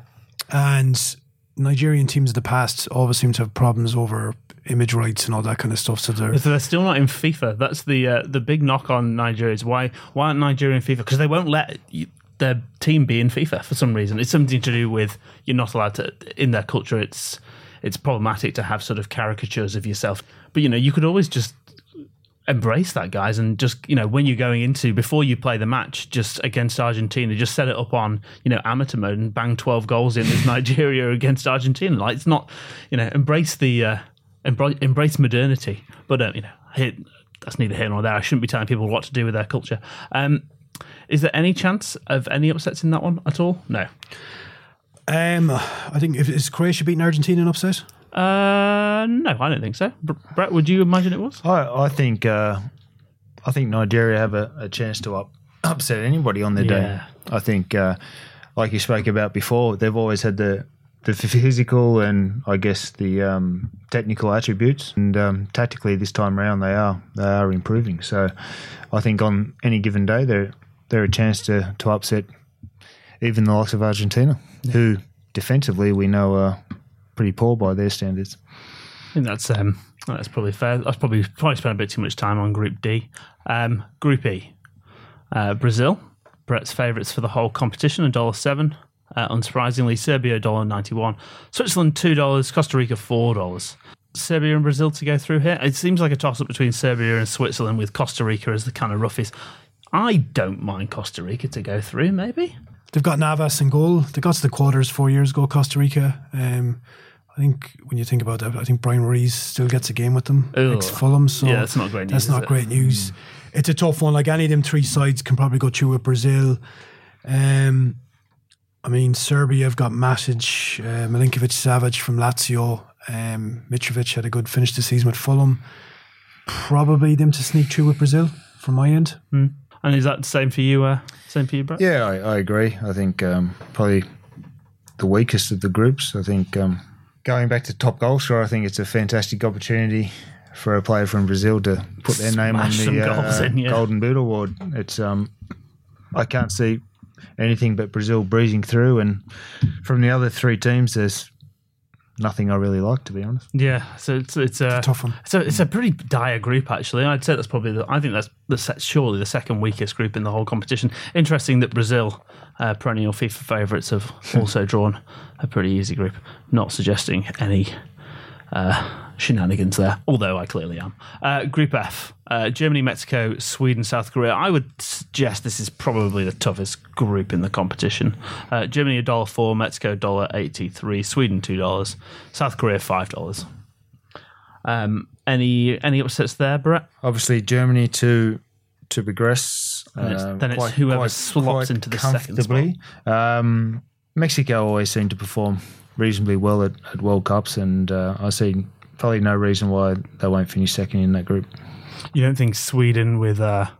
and Nigerian teams in the past always seem to have problems over image rights and all that kind of stuff. So they're If they're still not in FIFA, that's the uh, the big knock on Nigeria. Is why why aren't Nigeria in FIFA? Because they won't let you, their team be in FIFA for some reason. It's something to do with you're not allowed to in their culture. It's it's problematic to have sort of caricatures of yourself. But you know, you could always just embrace that, guys, and just you know when you're going into before you play the match, just against Argentina, just set it up on you know amateur mode and bang twelve goals in as Nigeria against Argentina. Like it's not you know embrace the uh, embrace, embrace modernity, but uh, you know that's neither here nor there. I shouldn't be telling people what to do with their culture. Um, is there any chance of any upsets in that one at all? No. um, I think if is Croatia beating Argentina in upset? Uh, no, I don't think so. Br- Brett, would you imagine it was? I, I think uh, I think Nigeria have a, a chance to up, upset anybody on their day. Yeah. I think, uh, like you spoke about before, they've always had the the physical and I guess the um, technical attributes, and um, tactically this time around they are they are improving. So I think on any given day they're they're a chance to to upset even the likes of Argentina, who defensively we know are pretty poor by their standards. I think that's um, that's probably fair. That's probably probably spent a bit too much time on Group D. Um, Group E, uh, Brazil, Brett's favourites for the whole competition, a dollar seven. Uh, unsurprisingly, Serbia dollar ninety one, Switzerland two dollars, Costa Rica four dollars. Serbia and Brazil to go through here. It seems like a toss up between Serbia and Switzerland, with Costa Rica as the kind of roughest. I don't mind Costa Rica to go through. Maybe They've got Navas in goal. They got to the quarters four years ago, Costa Rica. Um, I think when you think about that, I think Bryan Ruiz still gets a game with them Ugh. next Fulham. So Yeah, that's not great That's news, is not it? great news. it's a tough one. Like any of them three sides can probably go through with Brazil. Um, I mean, Serbia have got Matic, uh, Milinkovic, Savic from Lazio. Um, Mitrovic had a good finish the season with Fulham. Probably them to sneak through with Brazil from my end. And is that the same for you? Uh, same for you, Brett? Yeah, I, I agree. I think um, probably the weakest of the groups. I think um, going back to top goal scorer, I think it's a fantastic opportunity for a player from Brazil to put their name on Smash the uh, in, yeah. Golden Boot Award. It's um, I can't see anything but Brazil breezing through, and from the other three teams, there's nothing I really like, to be honest. Yeah, so it's it's a Tough one. So it's a pretty dire group, actually. I'd say that's probably the. I think that's the surely the second weakest group in the whole competition. Interesting that Brazil, uh, perennial FIFA favourites, have also drawn a pretty easy group. Not suggesting any uh, shenanigans there, although I clearly am. Uh, group F: uh, Germany, Mexico, Sweden, South Korea. I would suggest this is probably the toughest group in the competition. Uh, Germany a dollar four, Mexico dollar eighty three, Sweden two dollars, South Korea five dollars. Um, any any upsets there, Brett? Obviously, Germany to to progress. And it's- uh, then it's whoever slots into the second comfortably. Um, Mexico always seem to perform reasonably well at, at World Cups, and uh, I see probably no reason why they won't finish second in that group. You don't think Sweden with uh,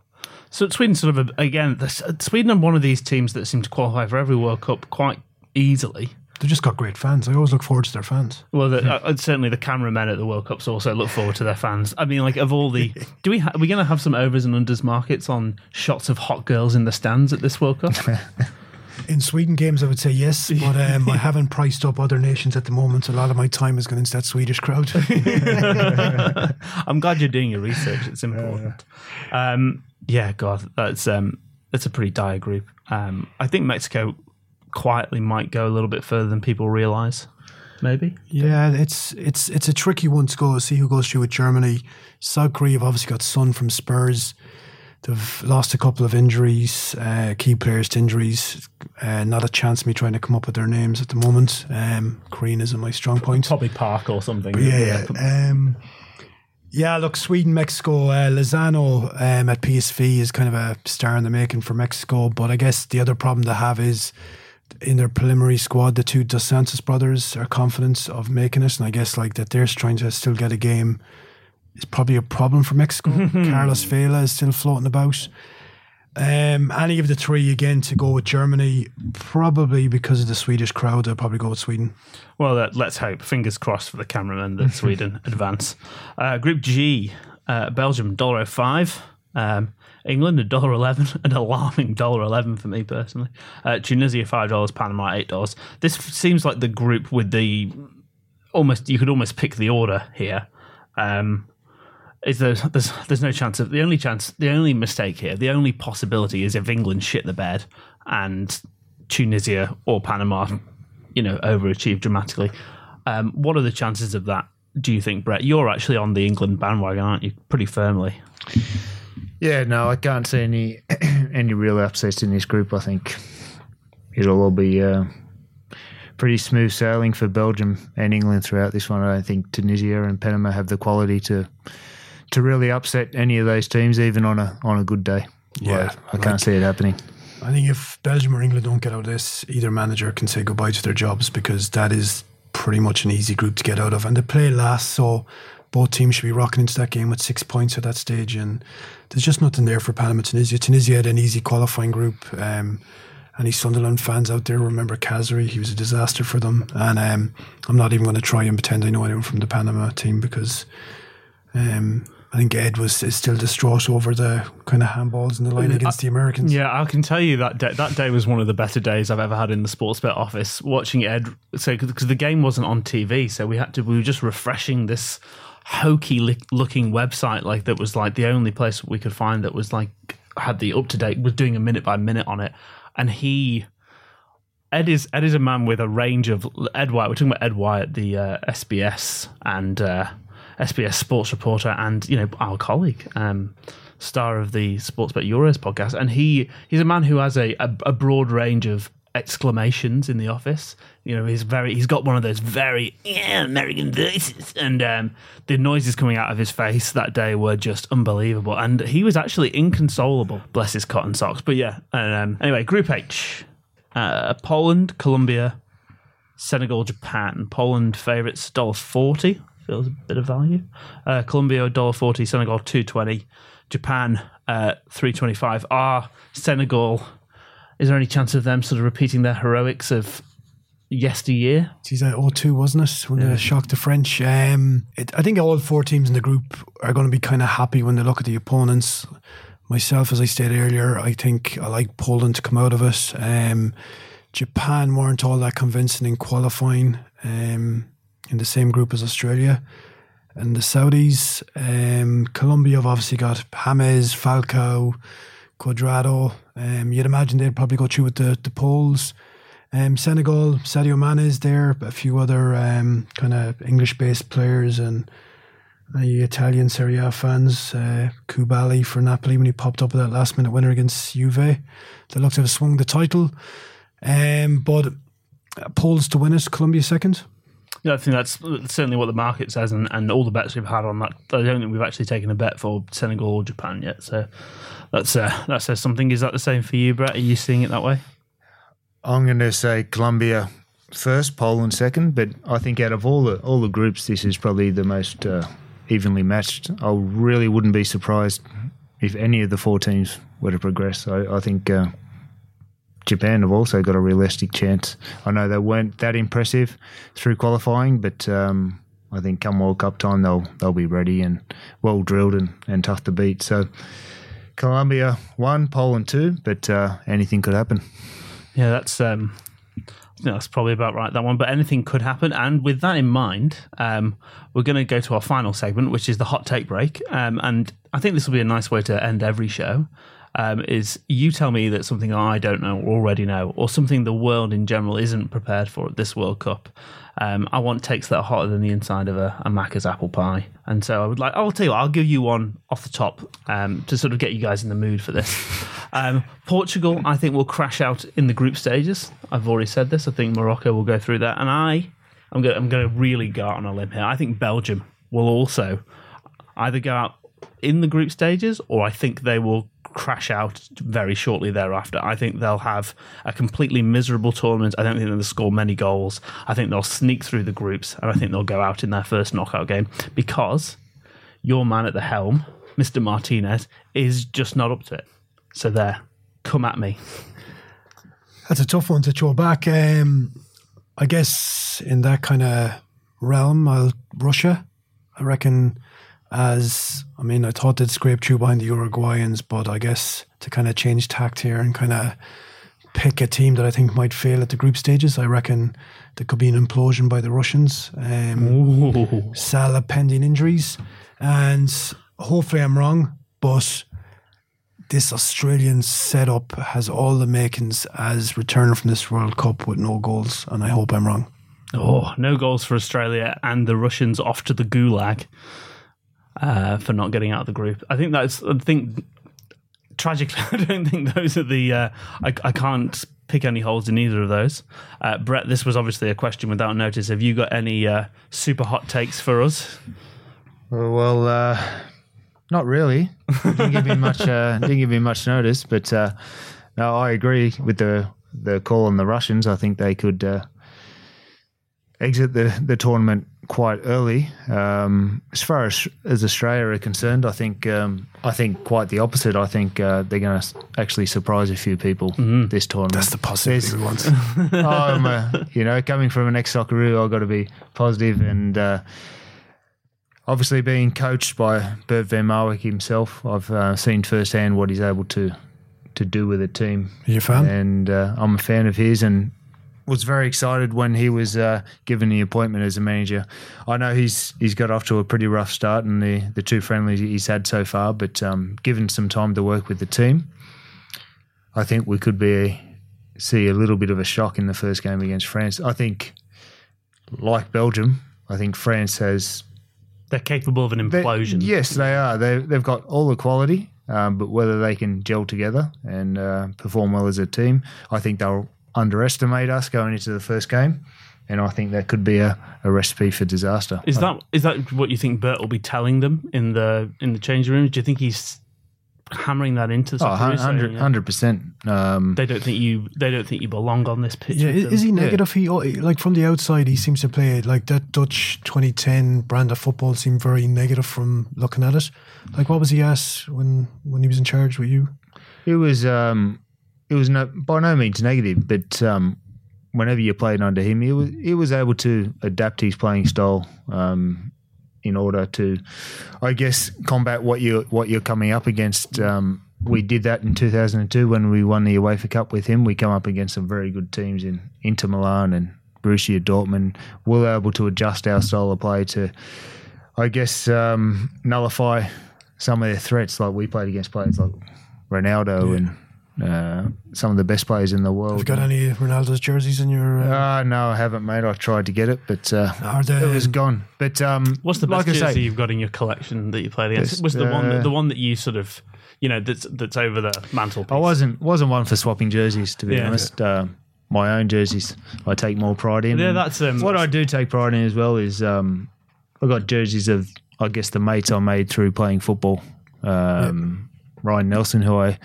so Sweden sort of a, again the, Sweden are one of these teams that seem to qualify for every World Cup quite easily. They've just got great fans. I always look forward to their fans. Well, the, uh, certainly the cameramen at the World Cups also look forward to their fans. I mean, like of all the, do we ha- are we going to have some overs and unders markets on shots of hot girls in the stands at this World Cup? In Sweden games, I would say yes, but um, I haven't priced up other nations at the moment. A lot of my time is going into that Swedish crowd. I'm glad you're doing your research. It's important. Um, yeah, God, that's um, that's a pretty dire group. Um, I think Mexico quietly might go a little bit further than people realise. Maybe. yeah, it's it's it's a tricky one to go. See who goes through with Germany. South Korea have obviously got Son from Spurs. They've lost a couple of injuries, uh, key players to injuries. Uh, not a chance of me trying to come up with their names at the moment. Um, Korean isn't my strong point. Probably Park or something. Yeah, yeah. Um, yeah, look, Sweden, Mexico, uh, Lozano um, at PSV is kind of a star in the making for Mexico. But I guess the other problem they have is in their preliminary squad, the two Dos Santos brothers are confident of making it. And I guess like that they're trying to still get a game is probably a problem for Mexico. Carlos Vela is still floating about. Um, any of the three again to go with Germany, probably because of the Swedish crowd, I'll probably go with Sweden. Well, uh, let's hope. Fingers crossed for the cameraman that Sweden advance. Uh, Group G: uh, Belgium dollar five, um, England a dollar eleven, an alarming dollar eleven for me personally. Uh, Tunisia five dollars, Panama eight dollars. This seems like the group with the almost you could almost pick the order here. Um, is there, there's there's no chance of the only chance the only mistake here the only possibility is if England shit the bed and Tunisia or Panama you know overachieve dramatically. Um, what are the chances of that? Do you think, Brett? You're actually on the England bandwagon, aren't you? Pretty firmly. Yeah, no, I can't see any any real upsets in this group. I think it'll all be uh, pretty smooth sailing for Belgium and England throughout this one. I don't think Tunisia and Panama have the quality to to really upset any of those teams, even on a on a good day. Yeah, I can't see it happening. I think if Belgium or England don't get out of this, either manager can say goodbye to their jobs because that is pretty much an easy group to get out of. And they play last, so both teams should be rocking into that game with six points at that stage. And there's just nothing there for Panama Tunisia. Tunisia had an easy qualifying group. Um, any Sunderland fans out there remember Khazri? He was a disaster for them. And um, I'm not even going to try and pretend I know anyone from the Panama team because um, I think Ed was is still distraught over the kind of handballs in the line against the Americans. Yeah, I can tell you that day, that day was one of the better days I've ever had in the Sportsbet office. Watching Ed, so because the game wasn't on TV, so we had to we were just refreshing this hokey li- looking website like that was like the only place we could find that was like had the up to date was doing a minute by minute on it, and he. Ed is Ed is a man with a range of Ed White. We're talking about Ed White, the uh, SBS and uh, SBS sports reporter, and you know our colleague, um, star of the Sportsbet Euros podcast. And he he's a man who has a, a, a broad range of exclamations in the office. You know, he's very he's got one of those very yeah American voices, and um, the noises coming out of his face that day were just unbelievable. And he was actually inconsolable. Bless his cotton socks. But yeah, and, um, anyway, Group H: uh, Poland, Colombia, Senegal, Japan. Poland favourites dollar forty. Feels a bit of value. Uh, Colombia dollar forty. Senegal two twenty. Japan uh, three twenty five. Are Senegal? Is there any chance of them sort of repeating their heroics of yesteryear? Geez, that 0-2, wasn't it? When they shocked the French. Um, it, I think all four teams in the group are going to be kind of happy when they look at the opponents. Myself, as I stated earlier, I think I like Poland to come out of it. Um, Japan weren't all that convincing in qualifying um, in the same group as Australia. And the Saudis, um, Colombia have obviously got James, Falcao, Cuadrado. Um, you'd imagine they'd probably go through with the, the Poles. Um, Senegal, Sadio Mane is there, a few other um, kind of English based players and uh, Italian Serie A fans. Uh, Koulibaly for Napoli when he popped up with that last minute winner against Juve. They looked to have swung the title. Um, but Poles to win it, Colombia second. Yeah, I think that's certainly what the market says, and, and all the bets we've had on that. I don't think we've actually taken a bet for Senegal or Japan yet. So that's uh, that says something. Is that the same for you, Brett? Are you seeing it that way? I'm going to say Colombia first, Poland second, but I think out of all the all the groups, this is probably the most uh, evenly matched. I really wouldn't be surprised if any of the four teams were to progress. I, I think uh, Japan have also got a realistic chance. I know they weren't that impressive through qualifying, but um, I think come World Cup time they'll they'll be ready and well drilled and, and tough to beat. So Colombia one, Poland two, but uh, anything could happen. Yeah, that's um, that's probably about right that one. But anything could happen, and with that in mind, um, we're going to go to our final segment, which is the hot take break. Um, and I think this will be a nice way to end every show. Um, is you tell me that something I don't know or already know, or something the world in general isn't prepared for at this World Cup. Um, I want takes that are hotter than the inside of a, a Macca's apple pie, and so I would like. I'll tell you, what, I'll give you one off the top um, to sort of get you guys in the mood for this. Um, Portugal, I think, will crash out in the group stages. I've already said this. I think Morocco will go through that, and I, I'm going, I'm going to really go out on a limb here. I think Belgium will also either go out in the group stages, or I think they will crash out very shortly thereafter. I think they'll have a completely miserable tournament. I don't think they'll score many goals. I think they'll sneak through the groups, and I think they'll go out in their first knockout game because your man at the helm, Mr. Martinez, is just not up to it. So there, come at me. That's a tough one to throw back. Um, I guess in that kind of realm, I'll Russia. I reckon. As I mean, I thought they'd scrape through behind the Uruguayans, but I guess to kind of change tact here and kind of pick a team that I think might fail at the group stages, I reckon there could be an implosion by the Russians. Um, Salah pending injuries, and hopefully I'm wrong, but this Australian setup has all the makings as returning from this World Cup with no goals, and I hope I'm wrong. Oh, no goals for Australia and the Russians off to the gulag uh, for not getting out of the group. I think that's. I think tragically, I don't think those are the. Uh, I, I can't pick any holes in either of those. Uh, Brett, this was obviously a question without notice. Have you got any uh, super hot takes for us? Well, uh, not really. Didn't give me much. Uh, didn't give me much notice, but uh, no, I agree with the the call on the Russians. I think they could uh, exit the the tournament quite early. Um, as far as as Australia are concerned, I think um, I think quite the opposite. I think uh, they're going to actually surprise a few people this tournament. That's the positivity There's- we want. I'm, uh, you know, coming from an ex Socceroo, I've got to be positive and uh, obviously being coached by Bert Van Marwijk himself, I've uh, seen firsthand what he's able to to do with a team. Are you a fan? And uh, I'm a fan of his and was very excited when he was uh, given the appointment as a manager. I know he's he's got off to a pretty rough start in the, the two friendlies he's had so far, but um, given some time to work with the team, I think we could be see a little bit of a shock in the first game against France. I think, like Belgium, I think France has They're capable of an implosion. yes, they are. They they've got all the quality, um, but whether they can gel together and uh, perform well as a team, I think they'll underestimate us going into the first game. And I think that could be a, a recipe for disaster. Is that is that what you think Bert will be telling them in the in the changing room? Do you think he's hammering that into the Oh, 100 yeah, percent. Um, They don't think you. They don't think you belong on this pitch. Yeah, is, is he negative? He oh, like from the outside, he seems to play it like that Dutch 2010 brand of football seemed very negative from looking at it. Like, what was he asked when when he was in charge with you? It was um, it was no, by no means negative, but um, whenever you played under him, he was he was able to adapt his playing style um, in order to, I guess, combat what you what you're coming up against. Um, we did that in 2002 when we won the UEFA Cup with him. We come up against some very good teams in Inter Milan and Borussia Dortmund. We were able to adjust our style of play to, I guess, um, nullify some of their threats. Like we played against players like Ronaldo and uh, some of the best players in the world. Have you got any Ronaldo's jerseys in your? Uh, Uh, no, I haven't, mate. I tried to get it, but uh, Are they- it was gone. But um, What's the like best I jersey say, you've got in your collection that you played against? Best, was the one uh, the one that you sort of you know that's that's over the mantelpiece? I wasn't wasn't one for swapping jerseys. To be Yeah. honest, um, my own jerseys I take more pride in. Yeah, that's, um, what I do take pride in as well. Is um, I got jerseys of I guess the mates I made through playing football. Um, Ryan Nelsen, who I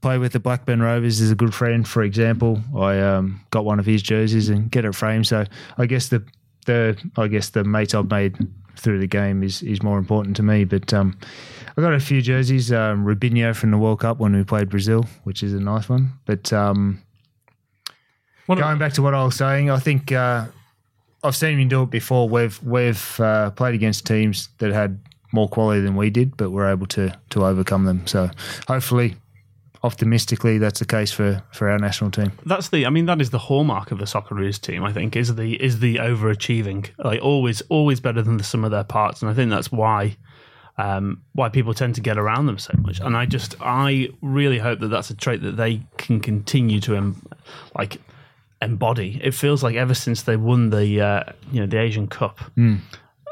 play with the Blackburn Rovers, is a good friend. For example, I um, got one of his jerseys and get it framed. So I guess the the I guess the mates I've made through the game is is more important to me. But um, I got a few jerseys. Um, Robinho from the World Cup when we played Brazil, which is a nice one. But um, going back to what I was saying, I think uh, I've seen him do it before. We've we've uh, played against teams that had more quality than we did, but we're able to to overcome them. So hopefully, optimistically, that's the case for for our national team. that's the I mean that is the hallmark of the Socceroos team I think is the is the overachieving. Like always always better than the sum of their parts. And I think that's why um, why people tend to get around them so much. And I just I really hope that that's a trait that they can continue to em- like embody. It feels like ever since they won the uh, you know the Asian Cup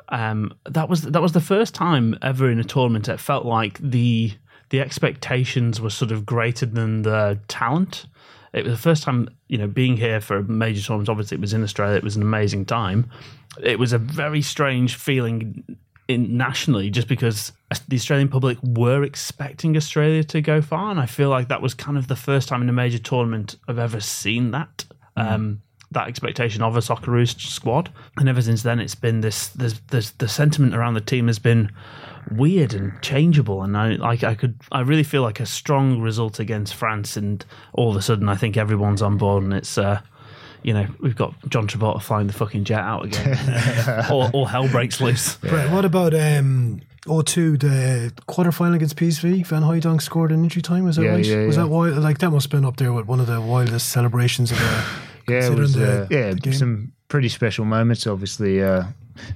um, that was that was the first time ever in a tournament it felt like the the expectations were sort of greater than the talent. It was the first time, you know, being here for a major tournament. Obviously, it was in Australia. It was an amazing time. It was a very strange feeling in nationally, just because the Australian public were expecting Australia to go far, and I feel like that was kind of the first time in a major tournament I've ever seen that. Um, that expectation of a Socceroos squad, and ever since then, it's been this. There's, there's the sentiment around the team has been weird and changeable, and I like I could I really feel like a strong result against France, and all of a sudden I think everyone's on board, and it's. uh you know, we've got John Travolta flying the fucking jet out again. all, all hell breaks loose. Brett, what about um, 02, the quarter final against PSV? Van Hooijdonk scored in injury time. Was that Yeah, right? yeah, was that wild? Like that must have been up there with one of the wildest celebrations of the. Yeah, it was the- uh, yeah the some pretty special moments. Obviously, uh,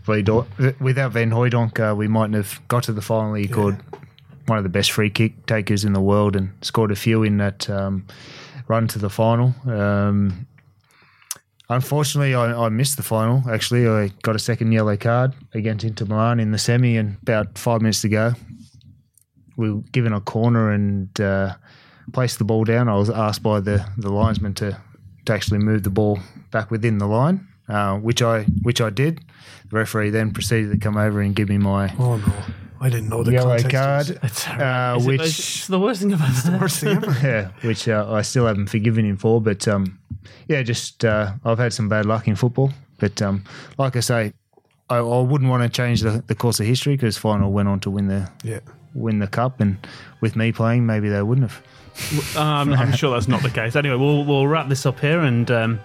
without Van Hooijdonk, uh, we mightn't have got to the final. He called one of the best free kick takers in the world and scored a few in that um, run to the final. Um, unfortunately, I, I missed the final. Actually, I got a second yellow card against Inter Milan in the semi, and about five minutes to go, we were given a corner and uh, placed the ball down. I was asked by the, the linesman to, to actually move the ball back within the line, uh, which I which I did. The referee then proceeded to come over and give me my Oh no, I didn't know the yellow context card, It's, uh, it- which it's the worst thing about this. The worst thing ever. yeah, which uh, I still haven't forgiven him for. But um, yeah, just uh, I've had some bad luck in football. But um, like I say, I, I wouldn't want to change the, the course of history because final went on to win the Yeah. win the cup, and with me playing, maybe they wouldn't have. Um, I'm sure that's not the case. Anyway, we'll we'll wrap this up here, and um,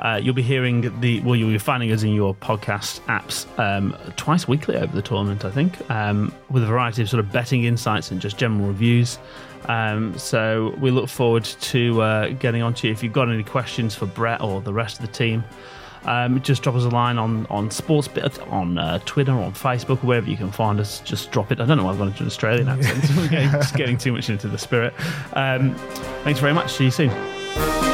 uh, you'll be hearing the well, you'll be finding us in your podcast apps um, twice weekly over the tournament. I think um, with a variety of sort of betting insights and just general reviews. Um, so we look forward to uh, getting on to you. If you've got any questions for Brett or the rest of the team, um, just drop us a line on on Sportsbet, on uh, Twitter, on Facebook, wherever you can find us. Just drop it. I don't know why I've gone into an Australian accent. Getting, just getting too much into the spirit. Um, thanks very much. See you soon.